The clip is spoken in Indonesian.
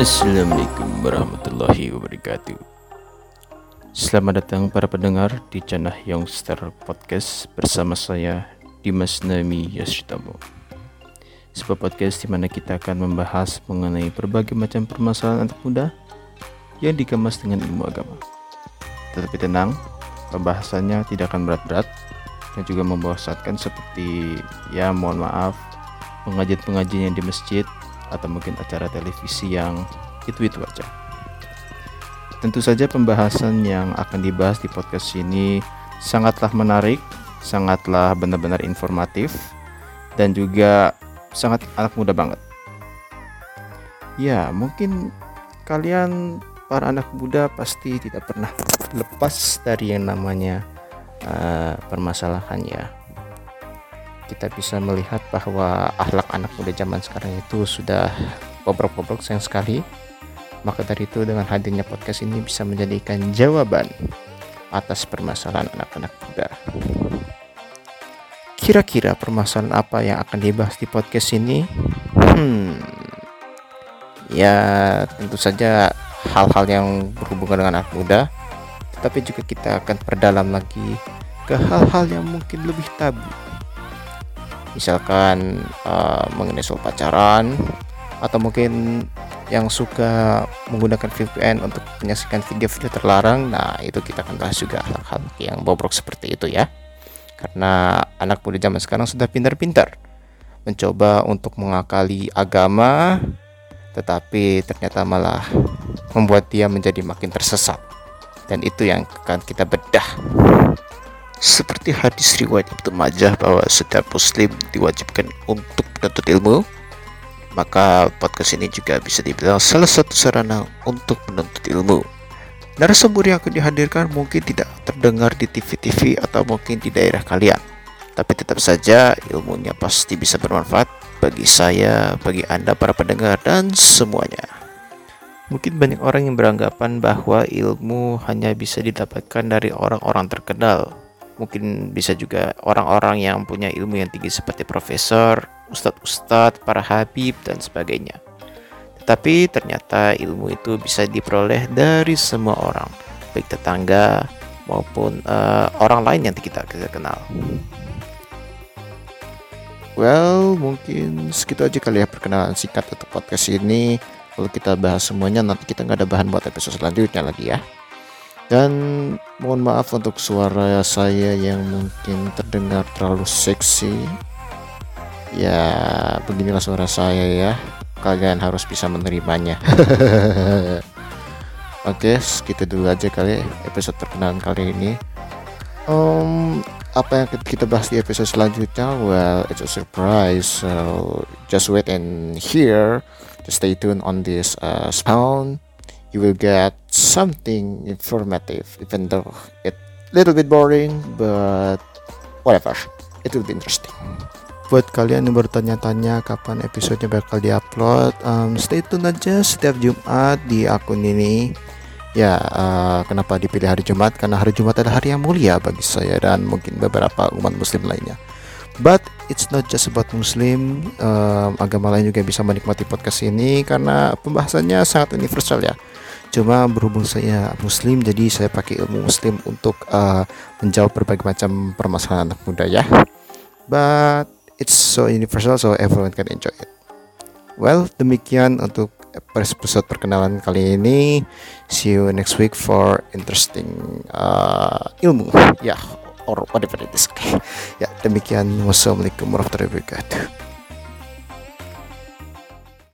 Assalamualaikum warahmatullahi wabarakatuh. Selamat datang para pendengar di channel Youngster Podcast bersama saya Dimas Nami Yashitamo Sebuah podcast di mana kita akan membahas mengenai berbagai macam permasalahan anak muda yang dikemas dengan ilmu agama. Tetapi tenang, pembahasannya tidak akan berat-berat dan juga membosankan seperti ya mohon maaf pengajian-pengajian yang di masjid atau mungkin acara televisi yang itu-itu aja. Tentu saja pembahasan yang akan dibahas di podcast ini sangatlah menarik, sangatlah benar-benar informatif, dan juga sangat anak muda banget. Ya, mungkin kalian para anak muda pasti tidak pernah lepas dari yang namanya uh, permasalahan ya kita bisa melihat bahwa akhlak anak muda zaman sekarang itu sudah bobrok-bobrok sayang sekali. Maka dari itu dengan hadirnya podcast ini bisa menjadikan jawaban atas permasalahan anak-anak muda. Kira-kira permasalahan apa yang akan dibahas di podcast ini? Hmm, ya tentu saja hal-hal yang berhubungan dengan anak muda, tetapi juga kita akan perdalam lagi ke hal-hal yang mungkin lebih tabu misalkan uh, mengenai soal pacaran atau mungkin yang suka menggunakan VPN untuk menyaksikan video-video terlarang nah itu kita akan bahas juga hal-hal yang bobrok seperti itu ya. Karena anak muda zaman sekarang sudah pintar-pintar mencoba untuk mengakali agama tetapi ternyata malah membuat dia menjadi makin tersesat. Dan itu yang akan kita bedah seperti hadis riwayat Ibnu Majah bahwa setiap muslim diwajibkan untuk menuntut ilmu, maka podcast ini juga bisa dibilang salah satu sarana untuk menuntut ilmu. Narasumber yang akan dihadirkan mungkin tidak terdengar di TV-TV atau mungkin di daerah kalian. Tapi tetap saja ilmunya pasti bisa bermanfaat bagi saya, bagi Anda para pendengar dan semuanya. Mungkin banyak orang yang beranggapan bahwa ilmu hanya bisa didapatkan dari orang-orang terkenal, mungkin bisa juga orang-orang yang punya ilmu yang tinggi seperti profesor, ustadz-ustadz, para habib dan sebagainya. Tetapi ternyata ilmu itu bisa diperoleh dari semua orang, baik tetangga maupun uh, orang lain yang kita, kenal. Well, mungkin segitu aja kali ya perkenalan singkat untuk podcast ini. Kalau kita bahas semuanya nanti kita nggak ada bahan buat episode selanjutnya lagi ya. Dan mohon maaf untuk suara saya yang mungkin terdengar terlalu seksi. Ya, beginilah suara saya ya. Kalian harus bisa menerimanya. Oke, segitu dulu aja kali episode perkenalan kali ini. Um, apa yang kita bahas di episode selanjutnya? Well, it's a surprise. So just wait and hear. Just stay tuned on this uh, spawn you will get something informative even though it little bit boring but whatever. It will be interesting. Buat kalian yang bertanya-tanya kapan episodenya bakal diupload um, stay tune aja setiap Jumat di akun ini. Ya uh, kenapa dipilih hari Jumat? Karena hari Jumat adalah hari yang mulia bagi saya dan mungkin beberapa umat muslim lainnya but it's not just about muslim um, agama lain juga bisa menikmati podcast ini karena pembahasannya sangat universal ya. Cuma berhubung saya muslim jadi saya pakai ilmu muslim untuk uh, menjawab berbagai macam permasalahan anak muda ya. But it's so universal so everyone can enjoy it. Well demikian untuk episode perkenalan kali ini. See you next week for interesting uh, ilmu. Ya or whatever it is ya demikian. Wassalamualaikum warahmatullahi wabarakatuh